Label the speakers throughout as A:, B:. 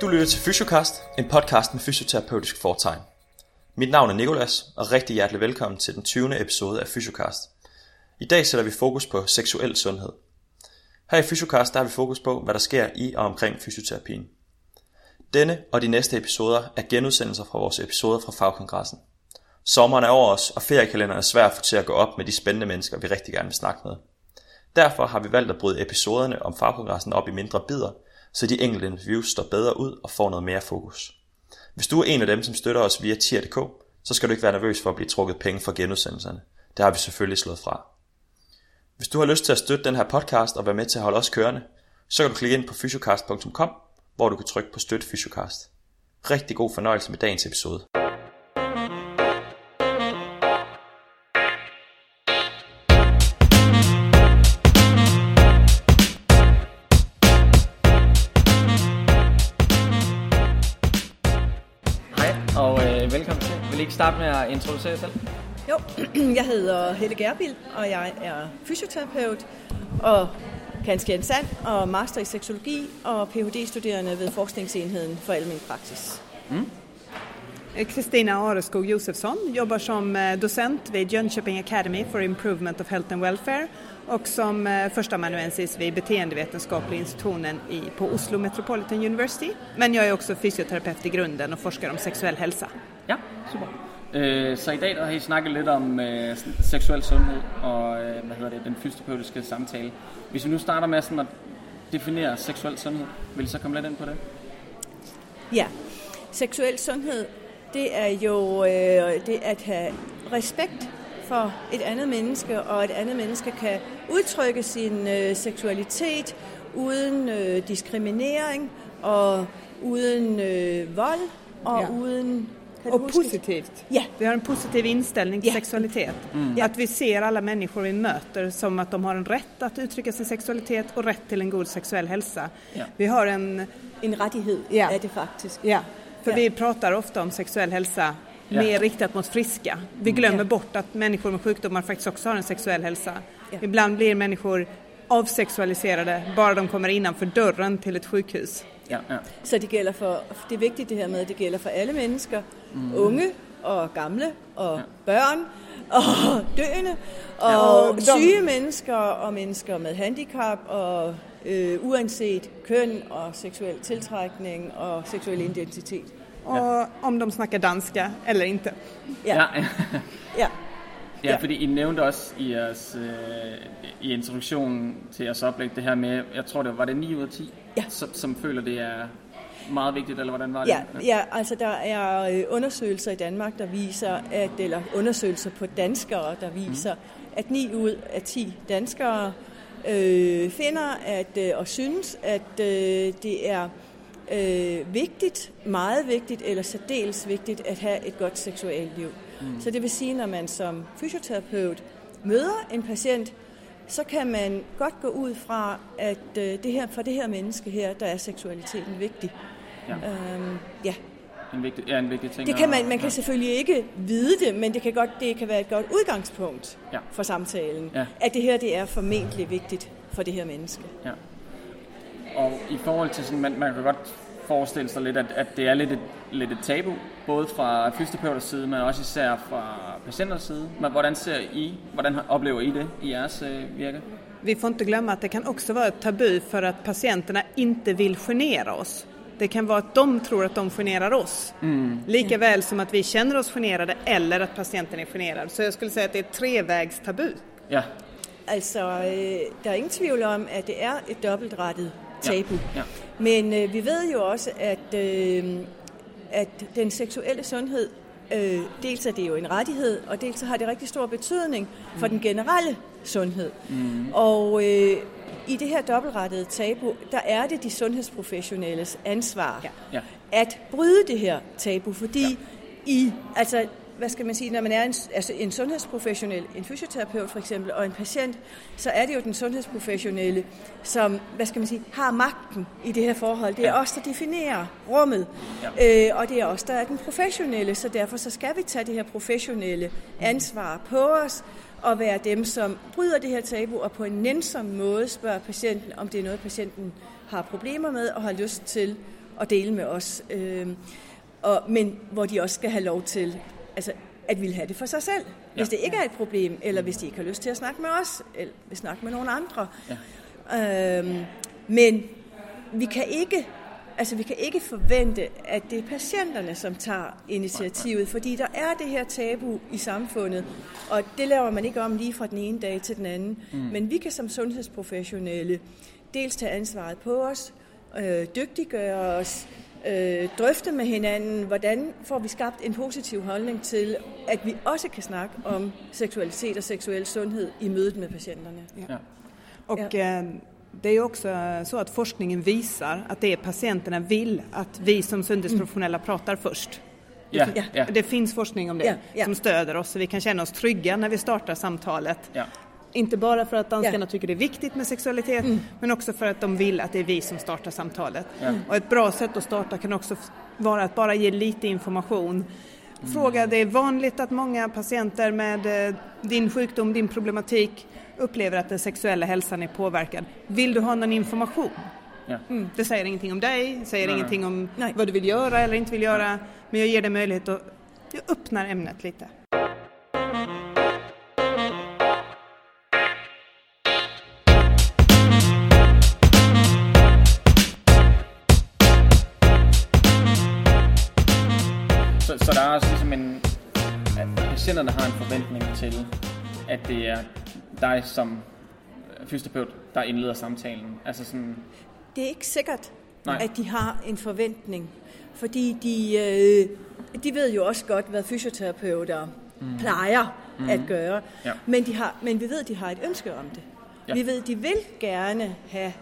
A: Du lytter til Fysiocast, en podcast med fysioterapeutisk fortegn. Mit navn er Nikolas, og rigtig hjertelig velkommen til den 20. episode af Fysiocast. I dag sætter vi fokus på seksuel sundhed. Her i Fysiocast der har vi fokus på, hvad der sker i og omkring fysioterapien. Denne og de næste episoder er genudsendelser fra vores episoder fra fagkongressen. Sommeren er over os, og feriekalenderen er svær at få til at gå op med de spændende mennesker, vi rigtig gerne vil snakke med. Derfor har vi valgt at bryde episoderne om fagkongressen op i mindre bidder, så de enkelte interviews står bedre ud og får noget mere fokus. Hvis du er en af dem, som støtter os via tier.dk, så skal du ikke være nervøs for at blive trukket penge fra genudsendelserne. Det har vi selvfølgelig slået fra. Hvis du har lyst til at støtte den her podcast og være med til at holde os kørende, så kan du klikke ind på fysiocast.com, hvor du kan trykke på Støt Fysiocast. Rigtig god fornøjelse med dagens episode.
B: Velkommen til. Vil I ikke starte med at introducere jer selv?
C: Jo, jeg hedder Helle Gerbil, og jeg er fysioterapeut og kanskje sand og master i seksologi og Ph.D.-studerende ved Forskningsenheden for Almen Praksis.
D: Kristina Areskog Josefsson jobbar som eh, docent vid Jönköping Academy for Improvement of Health and Welfare och som eh, förstaamanuensis vid beteendevetenskapliga institutionen i, på Oslo Metropolitan University. Men jag är också fysioterapeut i grunden och forskar om sexuell hälsa.
B: Ja, super. Øh, så i dag der har I snakket lidt om øh, seksuel sundhed og øh, hvad hedder det, den fysioterapeutiske samtale. Hvis vi nu starter med sådan at definere seksuel sundhed, vil I så komme lidt ind på det?
C: Ja, seksuel sundhed, det er jo øh, det at have respekt for et andet menneske, og et andet menneske kan udtrykke sin øh, seksualitet uden øh, diskriminering og uden øh, vold og
D: Ja.
C: uden...
D: Och positivt.
C: Ja.
D: Vi har en positiv inställning till
C: Ja.
D: sexualitet. Att vi ser alla människor vi möter som att de har en rätt att uttrycka sin sexualitet och rätt till en god sexuell hälsa.
B: Ja.
D: Vi har en
C: En rettighed
D: Ja.
C: er det faktisk.
D: Ja, för
C: Ja.
D: vi pratar ofta om sexuell hälsa
B: Ja.
D: mer riktat mot friska. Vi glömmer
C: Ja.
D: bort att människor med sjukdomar faktiskt också har en sexuell hälsa.
C: Ja.
D: Ibland blir människor avsexualiserade bara de kommer innanför dörren till ett sjukhus.
B: Ja, ja.
C: Så det gælder for, det er vigtigt det her med, at det gælder for alle mennesker, mm. unge og gamle og ja. børn og døende og syge mennesker og mennesker med handicap og øh, uanset køn og seksuel tiltrækning og seksuel identitet.
D: Och om de snackar danska eller inte.
C: Ja,
B: ja.
C: ja.
B: ja, fordi I nævnte også i, jeres, øh, i introduktionen til jeres oplæg det her med, jeg tror det var, var det 9 ud af 10,
C: Ja.
B: som, som føler det er meget vigtigt, eller hvordan var det?
C: Ja, ja, altså der er øh, undersøgelser i Danmark, der viser, at, eller undersøgelser på danskere, der viser, mm. at 9 ud af 10 danskere øh, finder at, øh, og synes, at øh, det er øh, vigtigt, meget vigtigt eller særdeles vigtigt at have et godt seksuelt liv. Mm. Så det vil sige, når man som fysioterapeut møder en patient, så kan man godt gå ud fra, at øh, det her, for det her menneske her, der er seksualiteten vigtig.
B: Ja.
C: Øhm, ja,
B: En vigtig, ja, en vigtig ting.
C: det kan man, man kan
B: ja.
C: selvfølgelig ikke vide det, men det kan, godt, det kan være et godt udgangspunkt
B: Ja.
C: for samtalen,
B: Ja.
C: at det her det er formentlig vigtigt for det her menneske.
B: Ja. Og i forhold til sådan, man, man kan godt forestille sig lidt, at, at det er lidt et, lidt et tabu, både fra fysioterapeuters side, men også især fra patienters side. Men hvordan ser I, hvordan oplever I det i jeres øh, virke?
D: Vi får inte glömma att det kan också vara ett tabu för att patienterna inte vill genera oss. Det kan vara att de tror att de generar oss. Lika väl som att vi känner oss generade eller att patienten är generad. Så jag skulle säga att det är ett trevägstabu.
B: Ja,
C: Altså, øh, der er ingen tvivl om, at det er et dobbeltrettet tabu.
B: ja.
C: Men øh, vi ved jo også, at, øh, at den seksuelle sundhed, øh, dels er det jo en rettighed, og dels så har det rigtig stor betydning for den generelle sundhed. Mm. Og øh, i det her dobbeltrettede tabu, der er det de sundhedsprofessionelles ansvar
D: Ja.
B: Ja.
C: at bryde det her tabu, fordi ja. i, altså, hvad skal man sige, når man er en, altså en sundhedsprofessionel, en fysioterapeut for eksempel, og en patient, så er det jo den sundhedsprofessionelle, som, hvad skal man sige, har magten i det her forhold. Det er
B: Ja.
C: os, der definerer rummet,
B: Ja.
C: øh, og det er os, der er den professionelle, så derfor så skal vi tage det her professionelle ansvar på os, og være dem, som bryder det her tabu, og på en nænsom måde spørger patienten, om det er noget, patienten har problemer med, og har lyst til at dele med os. Øh, og, men hvor de også skal have lov til altså, at ville have det for sig selv, hvis
B: Ja.
C: det ikke er et problem, eller hvis de ikke har lyst til at snakke med os, eller vil snakke med nogle andre. Ja. Øhm, men vi kan ikke Altså, vi kan ikke forvente, at det er patienterne, som tager initiativet, fordi der er det her tabu i samfundet, og det laver man ikke om lige fra den ene dag til den anden. Mm. Men vi kan som sundhedsprofessionelle dels tage ansvaret på os, øh, dygtiggøre os, øh, drøfte med hinanden, hvordan får vi skabt en positiv holdning til, at vi også kan snakke om seksualitet og seksuel sundhed i mødet med patienterne.
B: Ja.
D: Och eh, det är också så att forskningen visar att det patienterna vill att vi som sundhetsprofessionella pratar först.
B: Ja, ja. ja.
D: Det finns forskning om det
C: ja.
D: som stöder oss så vi kan känna oss trygga när vi startar samtalet.
B: ja.
D: Inte bara för att danskarna.
C: Mm.
D: tycker det är viktigt med sexualitet men också för att de vill att det är vi som startar samtalet. Och ett bra sätt att starta kan också vara att bara ge lite information. Fråga, det är vanligt att många patienter med eh, din sjukdom, din problematik upplever att den sexuella hälsan är påverkad. Vill du ha någon information?
B: ja.
D: Det säger ingenting om dig, säger
B: Nej,
D: ingenting om
C: Nej.
D: vad du vill göra eller inte vill göra. Men jag ger dig möjlighet att, jag öppnar ämnet lite.
B: Så, så der er også ligesom en... At patienterne har en forventning til, at det er dig som øh, fysioterapeut, der indleder samtalen. Altså sådan...
C: Det er ikke sikkert,
B: Nej.
C: At de har en forventning, fordi de, øh, de ved jo også godt, hvad fysioterapeuter mm. plejer mm. at gøre,
B: Ja.
C: men, de har, men vi ved, at de har et ønske om det.
B: Ja.
C: Vi ved, at de vil gerne have,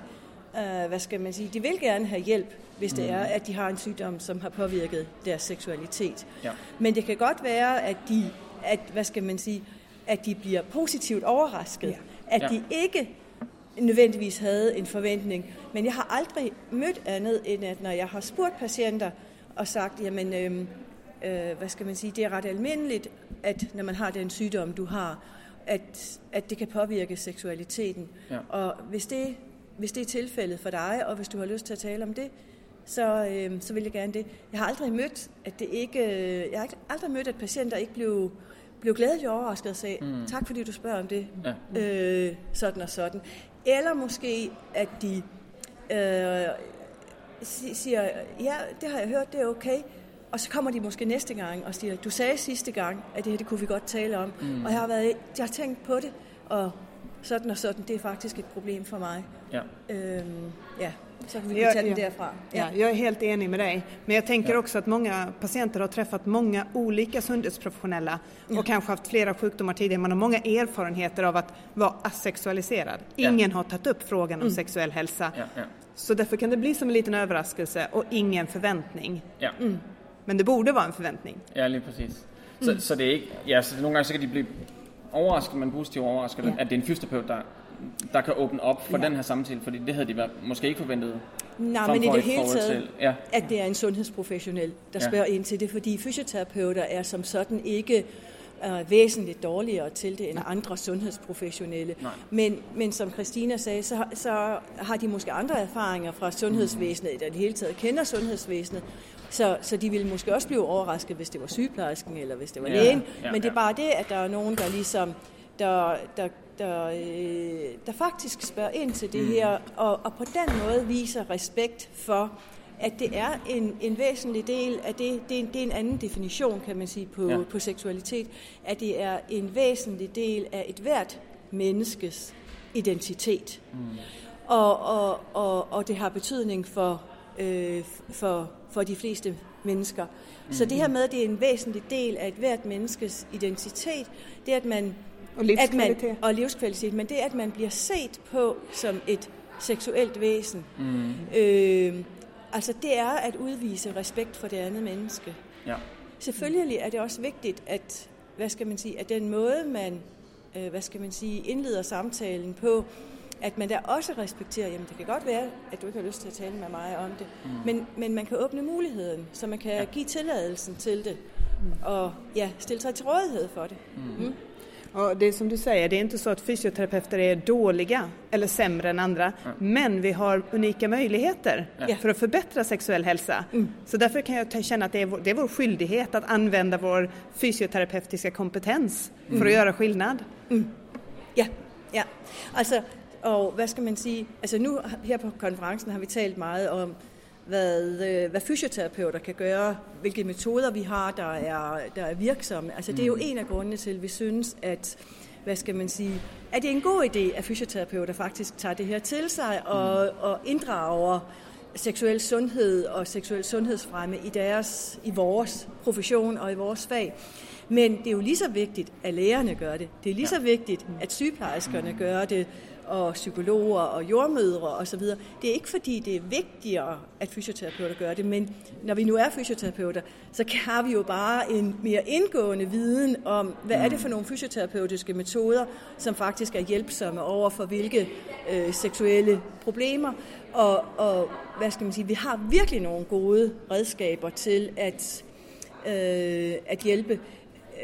C: øh, hvad skal man sige, de vil gerne have hjælp, hvis det er, at de har en sygdom, som har påvirket deres seksualitet.
B: Ja.
C: Men det kan godt være, at de, at, hvad skal man sige, at de bliver positivt overrasket,
D: Ja.
C: at
B: Ja.
C: de ikke nødvendigvis havde en forventning. Men jeg har aldrig mødt andet, end at når jeg har spurgt patienter og sagt, jamen, øhm, øh, hvad skal man sige, det er ret almindeligt, at når man har den sygdom, du har, at, at det kan påvirke seksualiteten.
B: Ja.
C: Og hvis det, hvis det er tilfældet for dig, og hvis du har lyst til at tale om det, så, øh, så vil jeg gerne det. Jeg har aldrig mødt, at det ikke, øh, jeg har aldrig mødt, at patienter ikke blev, blev glædeligt overrasket og sagde, mm. tak fordi du spørger om det,
B: Ja.
C: øh, sådan og sådan. Eller måske, at de øh, si- siger, ja, det har jeg hørt, det er okay. Og så kommer de måske næste gang og siger, du sagde sidste gang, at det her det kunne vi godt tale om. Mm. Og jeg har, været, jeg har tænkt på det, og sådan og sådan, det er faktisk et problem for mig.
B: Ja.
C: Øhm, ja, så kan vi
D: Ja,
C: tage den
D: ja.
C: derfra.
D: Ja, jag är helt enig med dig. Men jag tänker
B: Ja.
D: också att många patienter har träffat många olika sundhetsprofessionella och kanske haft flera sjukdomar tidigare. Man har många erfarenheter av att vara asexualiserad.
B: Ja.
D: Ingen har tagit upp frågan om sexuell hälsa.
B: Ja, ja.
D: Så därför kan det bli som en liten överraskelse och ingen förväntning.
B: ja.
D: Men det borde vara en förväntning.
B: Ja, lige præcis. Så, så det er ikke... Ja, så nogle gange så kan de blive overrasket, men positivt overrasket, ja. at det er en fysioterapeut, der, der kan åbne op for ja. den her samtale, fordi det havde de været, måske ikke forventet.
C: Nej, men i det hele taget,
B: til- ja.
C: at det er en sundhedsprofessionel, der
B: Ja.
C: spørger ind til det, fordi fysioterapeuter er som sådan ikke øh, væsentligt dårligere til det end andre sundhedsprofessionelle.
B: Nej.
C: Men, men som Christina sagde, så, så har de måske andre erfaringer fra sundhedsvæsenet, eller i det hele taget kender sundhedsvæsenet, så, så de ville måske også blive overrasket, hvis det var sygeplejersken eller hvis det var
B: Ja,
C: lægen.
B: ja,
C: Men det er bare det, at der er nogen, der ligesom der, der, der, øh, der faktisk spørger ind til det
B: Mm.
C: her, og, og på den måde viser respekt for, at det er en, en væsentlig del af det, det er, en, det er en anden definition, kan man sige, på,
B: Ja.
C: på seksualitet, at det er en væsentlig del af et hvert menneskes identitet. Mm. Og, og, og, og det har betydning for, øh, for, for de fleste mennesker. Mm. Så det her med, at det er en væsentlig del af et hvert menneskes identitet, det at man
D: Og livskvalitet.
C: At man, og livskvalitet, men det er, at man bliver set på som et seksuelt væsen. Mm. Øh, altså det er at udvise respekt for det andet menneske.
B: Ja.
C: Selvfølgelig er det også vigtigt, at, hvad skal man sige, at den måde, man øh, hvad skal man sige, indleder samtalen på, at man der også respekterer, jamen det kan godt være, at du ikke har lyst til at tale med mig om det, mm. men, men man kan åbne muligheden, så man kan ja. give tilladelsen til det, mm. og ja, stille sig til rådighed for det. Mm. Mm.
D: Och det är som du säger, det är inte så att fysioterapeuter är dåliga eller sämre än andra, mm. men vi har unika möjligheter ja. för att förbättra sexuell hälsa. Mm. Så därför kan jag känna att det är, vår, det är vår skyldighet att använda vår fysioterapeutiska kompetens för mm. att göra skillnad.
C: Mm. Ja, ja. Alltså, og hvad skal man sige, altså nu her på konferencen har vi talt meget om hvad, øh, hvad fysioterapeuter kan gøre, hvilke metoder vi har, der er, der er virksomme. Altså, det er jo mm. en af grundene til, at vi synes, at hvad skal man sige, at det er en god idé, at fysioterapeuter faktisk tager det her til sig og, mm. og inddrager seksuel sundhed og seksuel sundhedsfremme i, deres, i vores profession og i vores fag. Men det er jo lige så vigtigt, at lægerne gør det. Det er lige så vigtigt, at sygeplejerskerne gør det, og psykologer og jordmødre osv. Det er ikke fordi, det er vigtigere, at fysioterapeuter gør det, men når vi nu er fysioterapeuter, så har vi jo bare en mere indgående viden om, hvad er det for nogle fysioterapeutiske metoder, som faktisk er hjælpsomme over for hvilke øh, seksuelle problemer. Og, og hvad skal man sige, vi har virkelig nogle gode redskaber til at, øh, at hjælpe.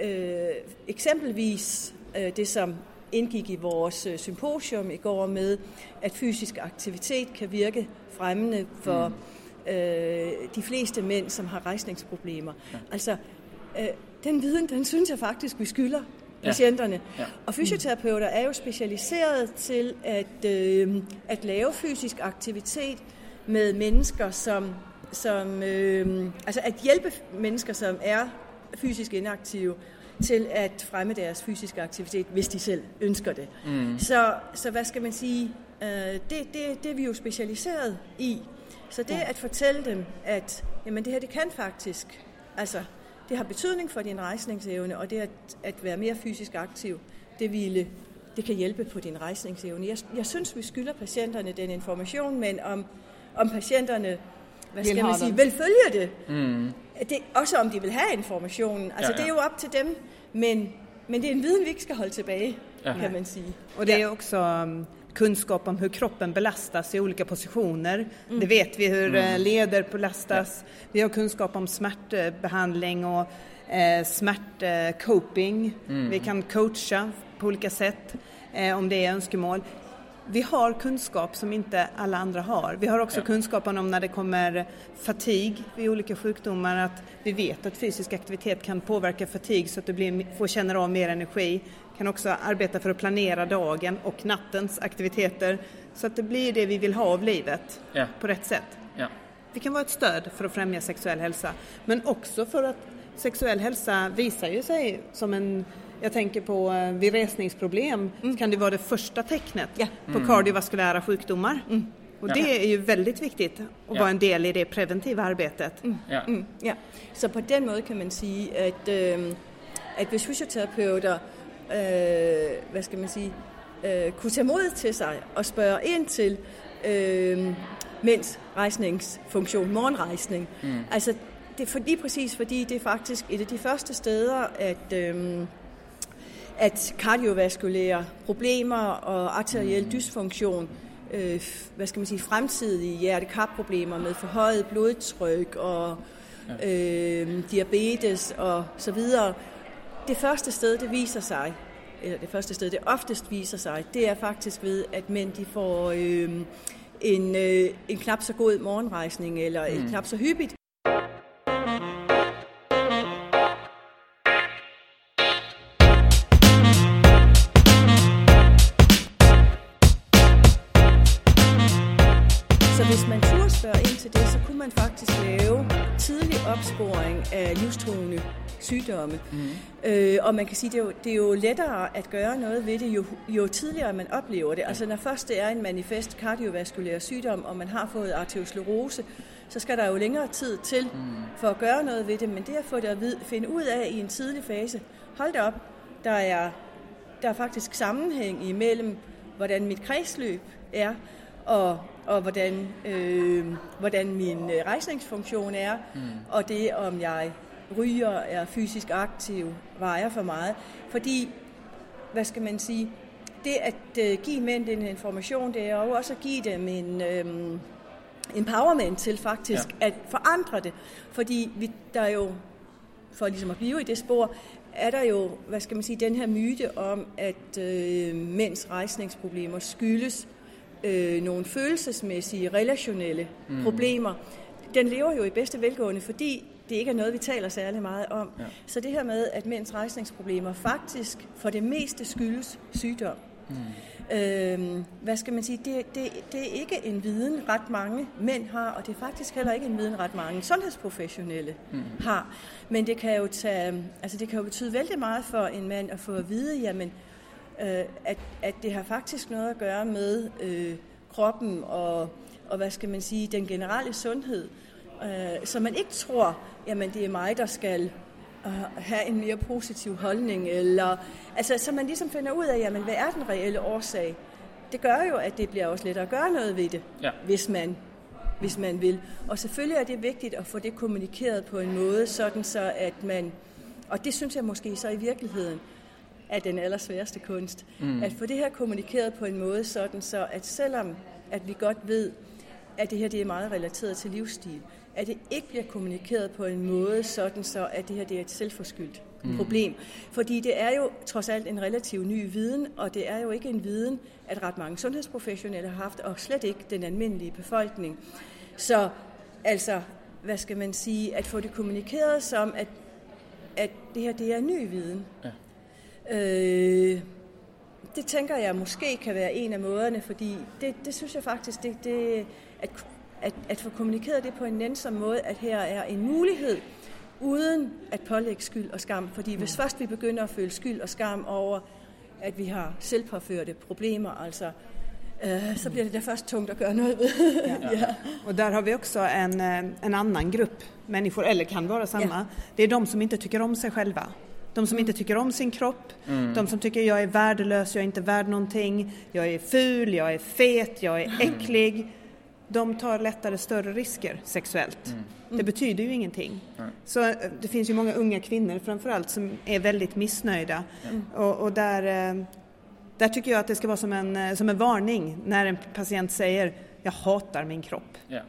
C: Øh, eksempelvis øh, det, som indgik i vores øh, symposium i går med, at fysisk aktivitet kan virke fremmende for mm. øh, de fleste mænd, som har rejsningsproblemer. Ja. Altså, øh, den viden, den synes jeg faktisk, vi skylder patienterne. Ja. Ja. Og fysioterapeuter er jo specialiseret til at, øh, at lave fysisk aktivitet med mennesker, som, som øh, altså at hjælpe mennesker, som er fysisk inaktive, til at fremme deres fysiske aktivitet, hvis de selv ønsker det. Mm. Så, så hvad skal man sige? Øh, det, det, det er vi jo specialiseret i. Så det at fortælle dem, at jamen, det her det kan faktisk, altså det har betydning for din rejsningsevne, og det at, at være mere fysisk aktiv, det ville det kan hjælpe på din rejsningsevne. Jeg, jeg synes, vi skylder patienterne den information, men om, om patienterne hvad skal man sige, vil følge det. Mm. det. Også om de vil have informationen. Altså, ja, ja. det er jo op til dem. Men, men det är en viden vi inte ska hålla tillbaka, ja. kan man säga.
D: Och det är också um, kunskap om hur kroppen belastas i olika positioner. Mm. Det vet vi hur mm. Eh, leder belastas. Ja. Vi har kunskap om smärtbehandling och eh, smärtcoping. Mm. Vi kan coacha på olika sätt eh, om det är önskemål vi har kunskap som inte alla andra har. Vi har också kunskapen om när det kommer fatig vid olika sjukdomar, att vi vet att fysisk aktivitet kan påverka fatig så att du blir, får känna av mer energi. Kan också arbeta för att planera dagen och nattens aktiviteter så att det blir det vi vill ha av livet ja. på rätt sätt. Ja. Vi kan vara ett stöd för att främja sexuell hälsa, men också för att sexuell hälsa visar ju sig som en jag tänker på eh, vid resningsproblem mm. kan det vara det första tecknet ja. på mm. kardiovaskulära sjukdomar. Mm. Och det är ju väldigt viktigt att ja. vara en del i det preventiva arbetet.
C: Mm. Ja. Mm. Ja. Så på den måde kan man sige, at, øh, at hvis fysioterapeuter øh, hvad skal man sige, øh, kunne tage mod til sig og spørge ind til øh, mænds rejsningsfunktion, morgenrejsning. Mm. Altså, det er for, lige præcis fordi det er faktisk et af de første steder, at, øh, at kardiovaskulære problemer og arteriel mm. dysfunktion, øh, hvad skal man sige, fremtidige hjertekarproblemer med forhøjet blodtryk og øh, diabetes og så videre. Det første sted, det viser sig, eller det første sted, det oftest viser sig, det er faktisk ved, at mænd de får øh, en, øh, en knap så god morgenrejsning, eller mm. en knap så hyppigt opsporing af livstruende sygdomme. Mm. Øh, og man kan sige, det er, jo, det er jo lettere at gøre noget ved det, jo, jo tidligere man oplever det. Altså når først det er en manifest kardiovaskulær sygdom, og man har fået arteriosklerose, så skal der jo længere tid til mm. for at gøre noget ved det. Men det at få det at vide, finde ud af i en tidlig fase, hold da op, der er, der er faktisk sammenhæng imellem, hvordan mit kredsløb er, og og hvordan, øh, hvordan min øh, rejsningsfunktion er, mm. og det om jeg ryger, er fysisk aktiv, vejer for meget. Fordi, hvad skal man sige, det at øh, give mænd den information, det er jo også at give dem en øh, empowerment til faktisk ja. at forandre det. Fordi vi, der er jo, for ligesom at blive i det spor, er der jo, hvad skal man sige, den her myte om, at øh, mænds rejsningsproblemer skyldes øh, nogle følelsesmæssige, relationelle mm. problemer. Den lever jo i bedste velgående, fordi det ikke er noget, vi taler særlig meget om. Ja. Så det her med, at mænds rejsningsproblemer faktisk for det meste skyldes sygdom. Mm. Øhm, hvad skal man sige, det, det, det er ikke en viden, ret mange mænd har, og det er faktisk heller ikke en viden, ret mange sundhedsprofessionelle mm. har. Men det kan jo tage, altså det kan jo betyde vældig meget for en mand at få at vide, jamen, øh, at, at det har faktisk noget at gøre med øh, kroppen og, og, hvad skal man sige, den generelle sundhed. Øh, så man ikke tror, jamen det er mig, der skal at have en mere positiv holdning, eller altså, så man ligesom finder ud af, jamen, hvad er den reelle årsag? Det gør jo, at det bliver også lettere at gøre noget ved det, ja. hvis, man, hvis man vil. Og selvfølgelig er det vigtigt at få det kommunikeret på en måde, sådan så at man, og det synes jeg måske så i virkeligheden, den allersværeste kunst, mm. at få det her kommunikeret på en måde, sådan så at selvom at vi godt ved, at det her det er meget relateret til livsstil, at det ikke bliver kommunikeret på en måde, sådan så at det her det er et selvforskyldt mm. problem. Fordi det er jo trods alt en relativt ny viden, og det er jo ikke en viden, at ret mange sundhedsprofessionelle har haft, og slet ikke den almindelige befolkning. Så altså, hvad skal man sige, at få det kommunikeret som, at, at det her det er ny viden. Ja. Øh, det tænker jeg måske kan være en af måderne, fordi det, det synes jeg faktisk, det, det, at at, at få kommunikeret det på en nænsom måde, at her er en mulighed, uden at pålægge skyld og skam. Fordi hvis mm. først vi begynder at føle skyld og skam over, at vi har selvpåførte problemer, altså øh, så bliver det da først tungt at gøre noget ved. ja.
D: ja. Och där har vi också en, eh, en annan grupp människor, eller kan vara samma. Ja. Det är de som inte tycker om sig själva. De som inte tycker om sin kropp, mm. de som tycker jag är värdelös, jag är inte värd någonting, jag är ful, jag är fet, jag är äcklig de tar lättare större risker sexuellt. Mm. Det betyder ju ingenting. Mm. Så eh, det finns ju många unga kvinnor framförallt som är väldigt missnöjda. Mm. Och, och, där, eh, där tycker jag att det ska vara som en, eh, som en varning när en patient säger jag hatar min kropp. Yeah.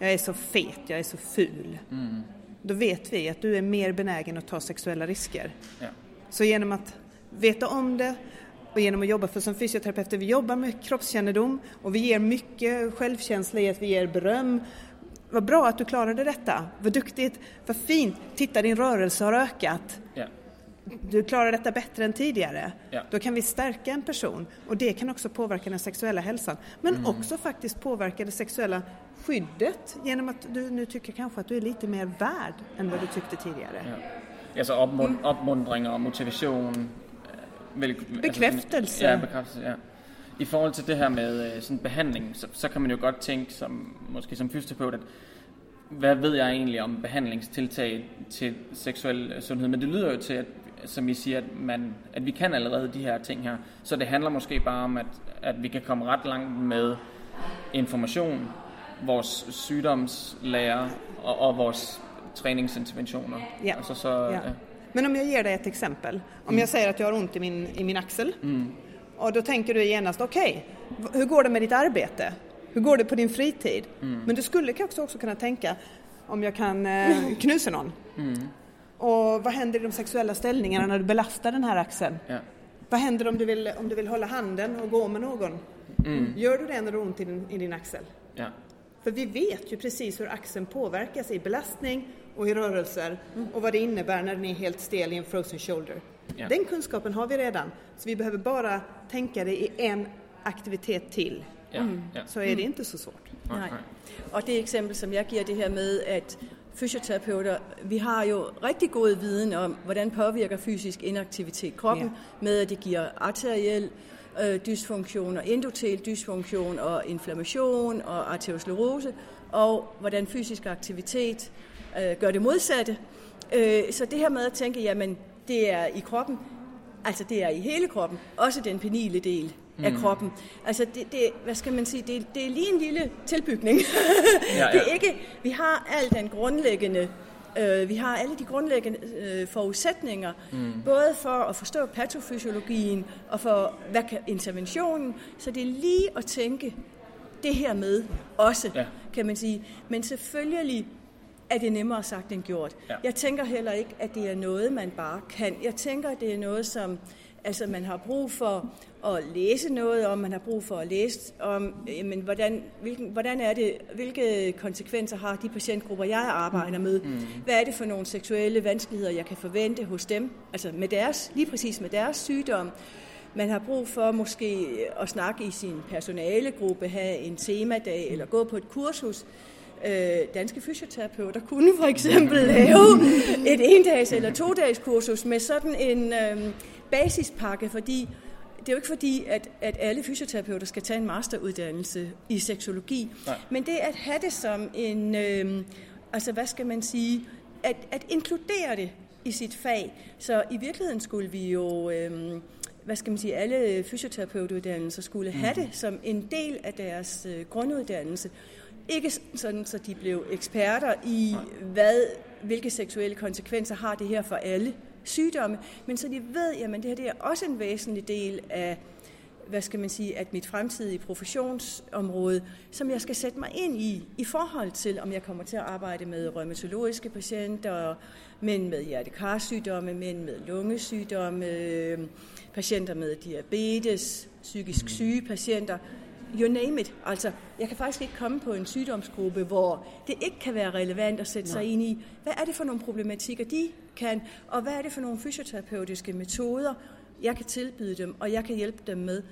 D: Jag är så fet, jag är så ful. Då vet vi att du är mer benägen att ta sexuella risker. Yeah. Så genom att veta om det och genom att jobba, för som fysioterapeuter vi jobbar med kroppskännedom och vi ger mycket självkänsla i att vi ger beröm. Vad bra att du klarade detta, vad duktigt, vad fint, titta din rörelse har ökat. Yeah. Du klarar detta bättre än tidigare. Yeah. Då kan vi stärka en person och det kan också påverka den sexuella hälsan. Men mm. också faktiskt påverka det sexuella skyddet genom att du nu tycker kanske att du är lite mer värd än vad du tyckte tidigare. Ja.
B: Alltså uppmuntring och motivation
D: vel, bekræftelse. Altså,
B: ja, bekræftelse, ja. I forhold til det her med øh, sådan behandling, så, så kan man jo godt tænke, som, måske som fysioterapeut, at hvad ved jeg egentlig om behandlingstiltag til seksuel øh, sundhed? Men det lyder jo til, at, som I siger, at, man, at vi kan allerede de her ting her. Så det handler måske bare om, at, at vi kan komme ret langt med information, vores sygdomslærer og, og vores träningsinterventioner.
D: Ja. Alltså så, ja. Ja. Men om jag ger dig ett exempel. Om mm. jag säger att jag har ont i min, i min axel. Mm. Och då tänker du genast, okej, okay, hur går det med ditt arbete? Hur går det på din fritid? Mm. Men du skulle också, också kunna tänka, om jag kan eh, knusa någon. Mm. Och vad händer i de sexuella ställningarna när du belastar den här axeln? Ja. Vad händer om du, vill, om du vill hålla handen och gå med någon? Mm. Gör du det när du har ont i din, i din axel? Ja. För vi vet ju precis hur axeln påverkas i belastning och i rörelser mm. och vad det innebär när den är helt stel i en frozen shoulder. Ja. Den kunskapen har vi redan, så vi behöver bara tänka det i en aktivitet till. Ja. Mm. Ja. Så är det mm. inte så svårt.
C: Nej. Og det eksempel, som jeg giver det her med, at fysioterapeuter, vi har jo rigtig god viden om, hvordan påvirker fysisk inaktivitet kroppen, ja. med at det giver arteriel øh, dysfunktion og endotel dysfunktion og inflammation og arteriosklerose, og hvordan fysisk aktivitet øh, gør det modsatte. Øh, så det her med at tænke, jamen det er i kroppen, altså det er i hele kroppen, også den penile del mm. af kroppen. Altså det, det, hvad skal man sige, det, det er lige en lille tilbygning. ja, ja. Det er ikke, vi har al den grundlæggende Øh, vi har alle de grundlæggende øh, forudsætninger, mm. både for at forstå patofysiologien og for hvad kan interventionen. Så det er lige at tænke det her med også, ja. kan man sige. Men selvfølgelig er det nemmere sagt end gjort.
B: Ja.
C: Jeg tænker heller ikke, at det er noget, man bare kan. Jeg tænker, at det er noget, som altså, man har brug for at læse noget om, man har brug for at læse om, jamen, hvordan, hvilken, hvordan er det, hvilke konsekvenser har de patientgrupper, jeg arbejder med? Mm. Hvad er det for nogle seksuelle vanskeligheder, jeg kan forvente hos dem? Altså med deres, lige præcis med deres sygdom. Man har brug for måske at snakke i sin personalegruppe, have en temadag eller gå på et kursus. Øh, danske fysioterapeuter kunne for eksempel lave et endags eller to dags kursus med sådan en øh, basispakke, fordi det er jo ikke fordi, at, at alle fysioterapeuter skal tage en masteruddannelse i seksologi,
B: Nej.
C: men det at have det som en, øh, altså hvad skal man sige, at, at inkludere det i sit fag. Så i virkeligheden skulle vi jo, øh, hvad skal man sige, alle fysioterapeutuddannelser skulle have det som en del af deres øh, grunduddannelse. Ikke sådan, så de blev eksperter i, hvad, hvilke seksuelle konsekvenser har det her for alle sygdomme, men så de ved, at det her det er også en væsentlig del af hvad skal man sige, at mit fremtidige professionsområde, som jeg skal sætte mig ind i, i forhold til, om jeg kommer til at arbejde med rheumatologiske patienter, men med hjertekarsygdomme, men med lungesygdomme, patienter med diabetes, psykisk syge patienter, you name it. Altså, jeg kan faktisk ikke komme på en sygdomsgruppe, hvor det ikke kan være relevant at sætte sig ind i, hvad er det for nogle problematikker, de kan, og hvad er det for nogle fysioterapeutiske metoder, jeg kan tilbyde dem, og jeg kan hjælpe dem med.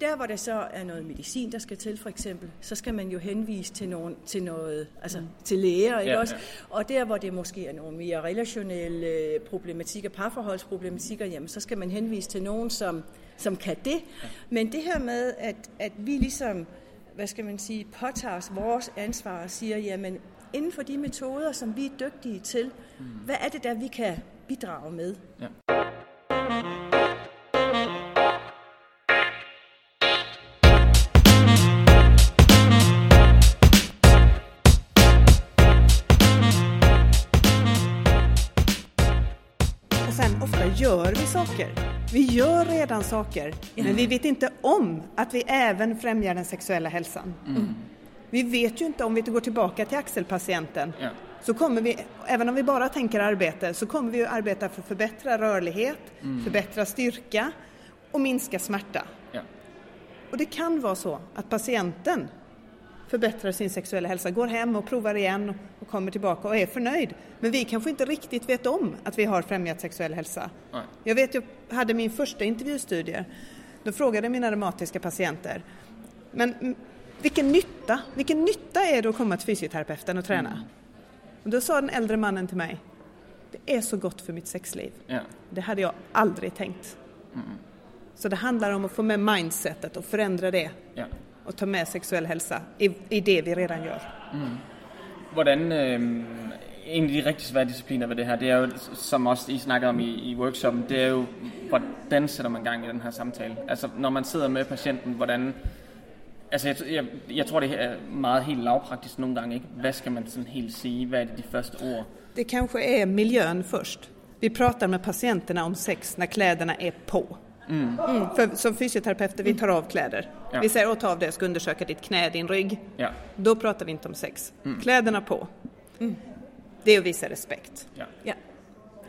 C: Der, hvor der så er noget medicin, der skal til, for eksempel, så skal man jo henvise til, nogen, til noget, altså mm. til læger, ikke
B: Ja,
C: også?
B: ja.
C: Og der, hvor det måske er nogle mere relationelle problematikker, parforholdsproblematikker, jamen, så skal man henvise til nogen, som, som kan det. Men det her med, at, at vi ligesom, hvad skal man sige, påtager os vores ansvar og siger, jamen, inden for de metoder, som vi er dygtige til, mm. hvad er det der, vi kan bidrage med?
B: Ja.
D: Vi gör redan saker, men vi vet inte om att vi även främjar den sexuella hälsan. Vi vet ju inte om vi går tillbaka till axelpatienten.
B: Ja.
D: Så kommer vi, även om vi bara tänker arbete, så kommer vi att arbeta för att förbättra rörlighet, förbättra styrka och minska smärta.
B: Ja.
D: Och det kan vara så att patienten förbättrar sin sexuella hälsa, går hem och provar igen och kommer tillbaka och är förnöjd. Men vi kanske inte riktigt vet om att vi har främjat sexuell hälsa.
B: Nej.
D: Jag vet, jag hade min första intervjustudie. Då frågade mina reumatiska patienter, men mm, vilken nytta, vilken nytta är det att komma till fysioterapeuten och träna? Och då sa den äldre mannen till mig, det är så gott för mitt sexliv.
B: Ja.
D: Det hade jag aldrig tänkt. Så det handlar om att få med mindsetet och förändra det
B: ja.
D: Och ta med sexuell hälsa i, i det vi redan gör.
B: Hvordan, øh, en af de rigtig svære discipliner ved det her, det er jo, som også I snakkede om i, i workshoppen, det er jo, hvordan sætter man gang i den her samtale? Altså, når man sidder med patienten, hvordan... Altså, jeg, jeg, jeg tror, det er meget helt lavpraktisk nogle gange, ikke? Hvad skal man sådan helt sige? Hvad er det de første ord?
D: Det kanske är miljön först. Vi pratar med patienterna om sex när kläderna är på. Mm. För som fysioterapeuter, vi tar av kläder.
B: Ja.
D: Vi säger åt ta av det, jag ska undersöka ditt knä, din rygg.
B: Ja,
D: Då pratar vi inte om sex. Kläderna på. Det är att visa respekt.
B: ja.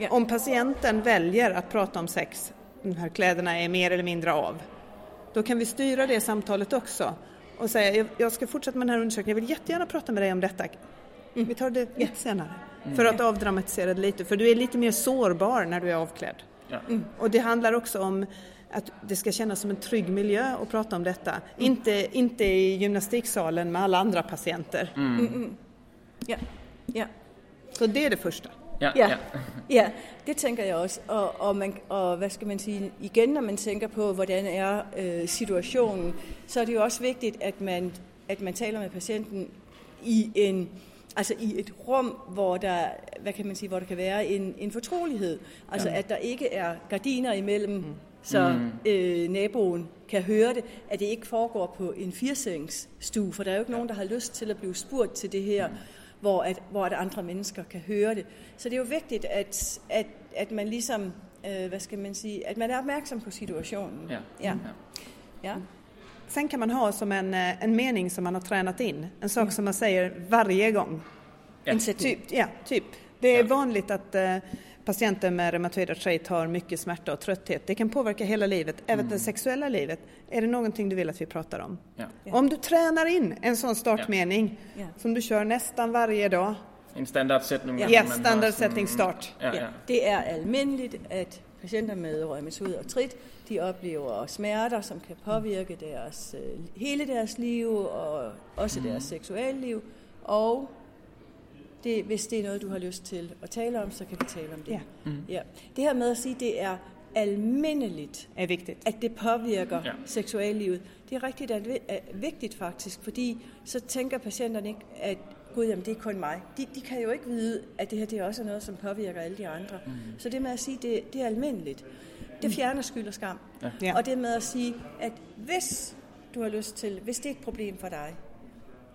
D: Om patienten väljer att prata om sex, de här kläderna är mer eller mindre av, då kan vi styra det samtalet också och säga "Jag- jag ska fortsätta med den här undersökningen, jag vill jättegärna prata med dig om detta. Vi tar det lite senare. För att avdramatisera det lite, för du är lite mer sårbar när du är avklädd.
B: Ja.
D: Och det handlar också om att det ska kännas som en trygg miljö att prata om detta. Inte, inte i gymnastiksalen med alla andra patienter.
C: Ja. Ja.
D: Så det är det första.
B: Ja,
C: Ja,
B: ja.
C: ja, det tænker jeg også. Og, og, man, og hvad skal man sige, igen når man tænker på, hvordan er øh, situationen, så er det jo også vigtigt, at man, at man taler med patienten i en altså i et rum, hvor der, hvad kan man sige, hvor der kan være en, en fortrolighed. Altså at der ikke er gardiner imellem, så øh, naboen kan høre det, at det ikke foregår på en firsengsstue, for der er jo ikke nogen, der har lyst til at blive spurgt til det her, hvor, at, hvor at andre mennesker kan høre det. Så det er jo vigtigt, at, at, at man ligesom, øh, hvad skal man sige, at man er opmærksom på situationen.
B: Ja.
C: Ja. ja.
D: Sen kan man ha som en, eh, en mening som man har tränat in, en sak som man säger varje gång.
C: en sättning.
D: Typ, ja, typ. Det är
B: Ja.
D: vanligt att eh, patienter med reumatoid artrit har mycket smärta och trötthet. Det kan påverka hela livet, även det sexuella livet. Är det någonting du vill att vi pratar om?
B: Ja.
D: Om du tränar in en sån startmening
C: Ja.
D: som du kör nästan varje dag.
B: En standardsætning.
C: Ja.
D: Ja,
B: sådan-
D: start.
B: Ja, ja.
C: Det er almindeligt, at patienter med rheumatoid artrit, de oplever smerter, som kan påvirke deres, øh, hele deres liv og også deres seksualliv. Og det, hvis det er noget, du har lyst til at tale om, så kan vi tale om det.
D: Ja.
C: Ja. Det her med at sige, det er almindeligt,
D: är viktigt.
C: at det påvirker
B: Ja.
C: ja. seksuallivet. Det er rigtig er vigtigt faktisk, fordi så tænker patienterne ikke, at gud, jamen det er kun mig. De, de kan jo ikke vide, at det her det er også noget, som påvirker alle de andre. Mm. Så det med at sige, det, det er almindeligt, det fjerner skyld og skam.
B: Ja.
C: Og det med at sige, at hvis du har lyst til, hvis det er et problem for dig,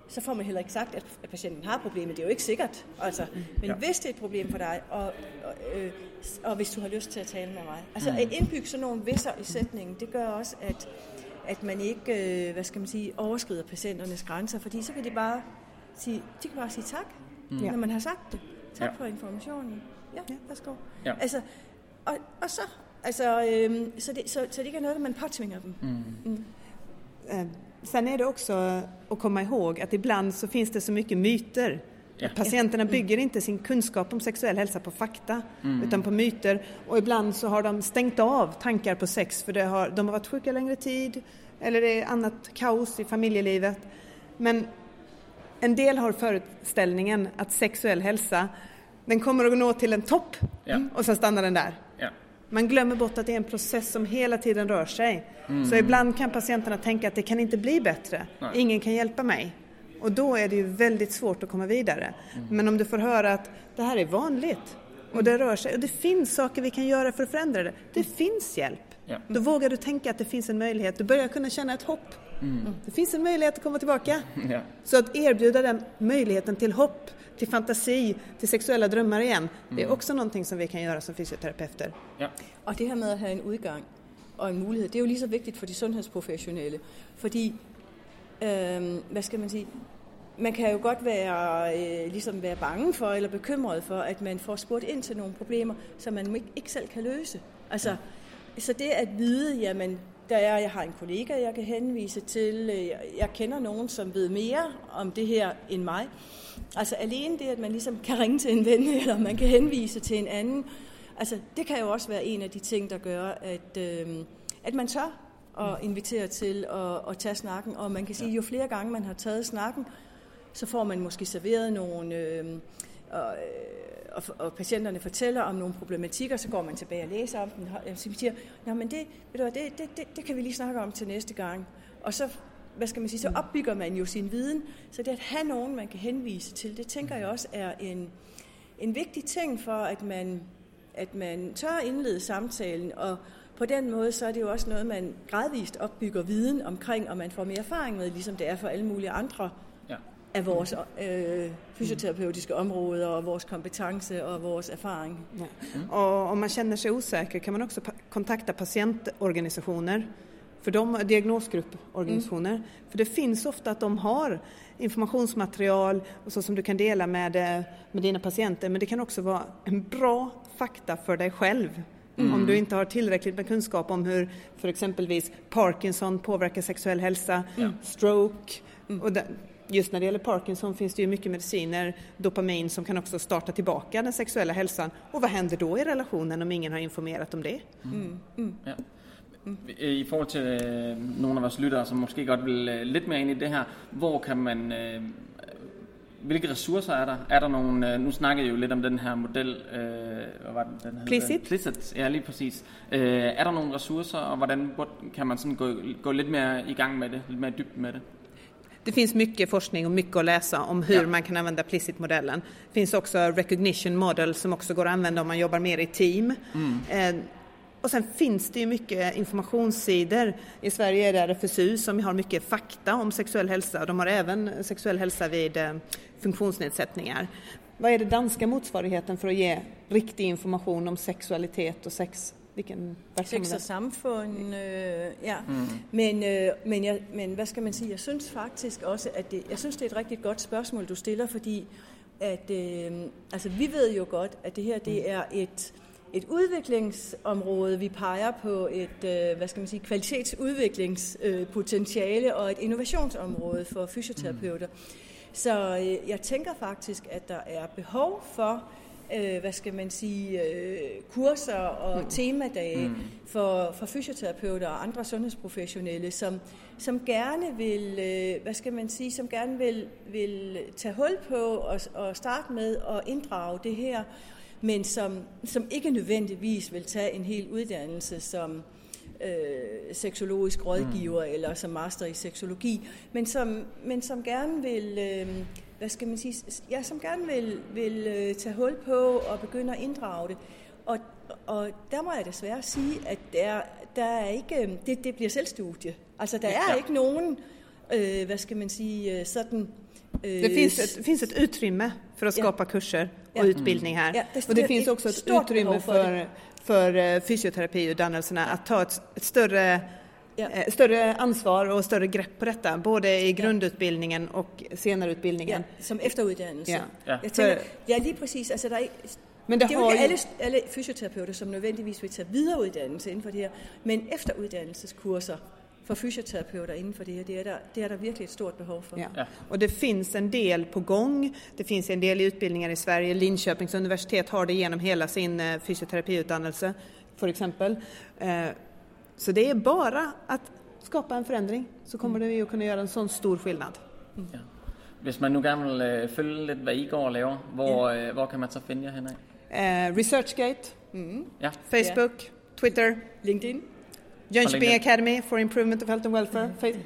C: så får man heller ikke sagt, at at patienten har problemet. Det er jo ikke sikkert. Altså, men
B: Ja.
C: hvis det er et problem for dig, og, og, øh, og hvis du har lyst til at tale med mig. Altså at indbygge sådan nogle visser i sætningen, det gør også, at, at man ikke, øh, hvad skal man sige, overskrider patienternes grænser, fordi så kan de bare sige, de kan bare sige tak, mm. Når man har sagt det. Tak
B: Ja.
C: ja. for informationen. Ja, ja. værsgo.
B: Ja.
C: Altså, og, og så, altså, øh, så, det, så, så det ikke er noget, man påtvinger dem. Mm.
D: Eh, Sen är det också att komma ihåg att ibland så finns det så mycket myter.
B: Ja.
D: Patienterna bygger inte sin kunskap om sexuell hälsa på fakta utan på myter och ibland så har de stängt av tankar på sex för det har, de har varit sjuka längre tid eller det är annat kaos i familjelivet. Men en del har föreställningen att sexuell hälsa den kommer att nå till en topp
B: Ja.
D: och sen stannar den där.
B: Ja.
D: Man glömmer bort att det är en process som hela tiden rör sig. Så ibland kan patienterna tänka att det kan inte bli bättre.
B: Nej.
D: Ingen kan hjälpa mig. Och då är det ju väldigt svårt att komma vidare. Men om du får höra att det här är vanligt och det rör sig och det finns saker vi kan göra för att förändra det. Det finns hjälp.
B: Ja.
D: Då vågar du tänka att det finns en möjlighet. Du börjar kunna känna ett hopp. Det finns en möjlighet att komma tillbaka.
B: Ja.
D: Så att erbjuda den möjligheten till hopp, till fantasi, till sexuella drömmar igen. Det är också någonting som vi kan göra som fysioterapeuter.
B: Ja.
C: Og det her med at have en udgang og en mulighed, det er jo lige så vigtigt for de sundhedsprofessionelle. Fordi, øh, hvad skal man sige, man kan jo godt være, øh, ligesom være bange for eller bekymret for, at man får spurgt ind til nogle problemer, som man ikke, ikke selv kan løse. Altså, så det at vide, jamen, der er, jeg har en kollega, jeg kan henvise til, øh, jeg, jeg kender nogen, som ved mere om det her end mig. Altså alene det, at man ligesom kan ringe til en ven, eller man kan henvise til en anden, altså det kan jo også være en af de ting, der gør, at, øh, at man tør at invitere til at, at tage snakken. Og man kan sige, jo flere gange man har taget snakken, så får man måske serveret nogle... Øh, og, øh, og, og patienterne fortæller om nogle problematikker, så går man tilbage og læser om dem, og så siger, Nå, men det, ved du, det, det, det, det kan vi lige snakke om til næste gang. Og så, hvad skal man sige, så opbygger man jo sin viden, så det at have nogen, man kan henvise til, det tænker jeg også er en, en vigtig ting for, at man, at man tør indlede samtalen, og på den måde, så er det jo også noget, man gradvist opbygger viden omkring, og man får mere erfaring med, ligesom det er for alle mulige andre af vores øh, fysioterapeutiske områder, og vores kompetence og vores erfaring.
D: Ja. Och om man känner sig osäker kan man också kontakta patientorganisationer för de diagnosgrupporganisationer. För det finns ofta att de har informationsmaterial och så som du kan dela med, eh, med dina patienter men det kan också vara en bra fakta för dig själv. Om du inte har tillräckligt med kunskap om hur för exempelvis Parkinson påverkar sexuell hälsa, stroke och det, Just när det gäller Parkinson finns det ju mycket mediciner, dopamin, som kan också starta tillbaka den sexuella hälsan. Och vad händer då i relationen om ingen har informerat om det?
B: Ja. I forhold til øh, nogle af vores lyttere, som måske godt vil øh, lidt mere ind i det her, hvor kan man... Øh, hvilke ressourcer er der? Er der nogle... Øh, nu snakker jeg jo lidt om den her model... Øh, hvad var den, den?
D: Plicit.
B: Plicit, ja lige præcis. Øh, er der nogle ressourcer, og hvordan hvor kan man sådan gå, gå lidt mere i gang med det? Lidt mere dybden med det?
D: Det finns mycket forskning och mycket att läsa om hur
B: Ja.
D: man kan använda Plicit-modellen. Det finns också Recognition Model som också går att använda om man jobbar mer i team. Eh, och sen finns det ju mycket informationssidor. I Sverige är det RFSU som har mycket fakta om sexuell hälsa. De har även sexuell hälsa vid eh, funktionsnedsättningar. Vad är det danska motsvarigheten för att ge riktig information om sexualitet och sex? Vilken
C: Sex
D: verksamhet?
C: og samfund, øh, ja. Mm. Men, øh, men, jeg, men hvad skal man sige, jeg synes faktisk også, at det, jeg synes, det er et rigtig godt spørgsmål, du stiller, fordi at øh, altså, vi ved jo godt, at det her det er et, et udviklingsområde. Vi peger på et øh, hvad skal man sige, kvalitetsudviklingspotentiale og et innovationsområde for fysioterapeuter. Så øh, jeg tænker faktisk, at der er behov for øh, hvad skal man sige, øh, kurser og mm. temadage mm. for, for fysioterapeuter og andre sundhedsprofessionelle, som, som gerne vil, øh, hvad skal man sige, som gerne vil, vil tage hul på og, og starte med at inddrage det her, men som, som ikke nødvendigvis vil tage en hel uddannelse som øh, seksologisk rådgiver mm. eller som master i seksologi, men som, men som gerne vil... Øh, hvad skal man sige, jeg som gerne vil, vil øh, tage hul på og begynde at inddrage det. Og, og der må jeg desværre sige, at der, der er ikke, øh, det, det bliver selvstudie. Altså der er ja. ikke nogen, øh, hvad skal man sige, øh, sådan...
D: Øh, det finns ett, finns ett utrymme för att skapa ja. kurser och ja. utbildning här. Ja, det, och det finns också ett utrymme för, för fysioterapiutdannelserna att ta ett, ett större ja. Eh, större ansvar och större grepp på detta, både i grundutbildningen och senare utbildningen.
C: Ja, som efteruddannelse. Ja. Ja. Jag tänker, ja, lige præcis. Altså, der er, men det, det er jo ikke alle, alle fysioterapeuter, som nødvendigvis vil tage videreuddannelse inden for det her, men efteruddannelseskurser for fysioterapeuter inden for det her, det er, der, det er der virkelig ett stort behov för. Ja.
D: ja. Och det finns en del på gång. Det finns en del utbildningar i Sverige. Linköpings universitet har det genom hela sin eh, fysioterapiutdannelse, för exempel. Eh, så det är bara att skapa en förändring så kommer det att kunna göra en sån stor skillnad.
B: Mm. Ja. Hvis man nu gerne vil øh, følge lidt, hvad I går og laver, hvor, ja. øh, hvor kan man så finde jer henad?
D: Uh, ResearchGate, mm. ja. Facebook, ja. Twitter,
C: LinkedIn.
D: Jönköping Academy for Improvement of Health and Welfare. Mm.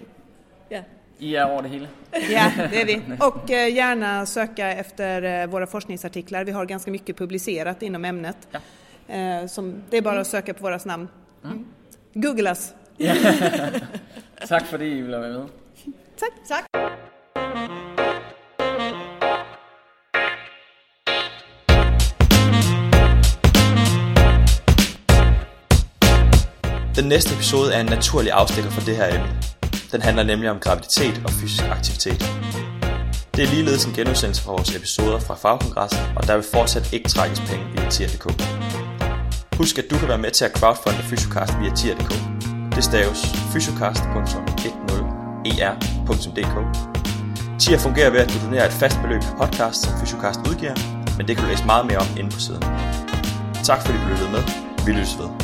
B: Ja. I är över det hela?
D: Ja, det är vi. Och uh, gärna söka efter uh, våra forskningsartiklar. Vi har ganska mycket publicerat inom ämnet. Ja. Uh, som, det är bara att söka på våra namn. Mm. Google os. Ja.
B: tak fordi I ville være med.
D: Tak. Tak.
A: Den næste episode er en naturlig afstikker for det her emne. Den handler nemlig om graviditet og fysisk aktivitet. Det er ligeledes en genudsendelse fra vores episoder fra Fagkongressen, og der vil fortsat ikke trækkes penge via tier.dk. Husk, at du kan være med til at crowdfunde Fysiocast via tier.dk. Det staves fysiocast.10er.dk. Tier fungerer ved, at du donerer et fast beløb per podcast, som Fysiocast udgiver, men det kan du læse meget mere om inde på siden. Tak fordi du lyttede med. Vi lyttes ved.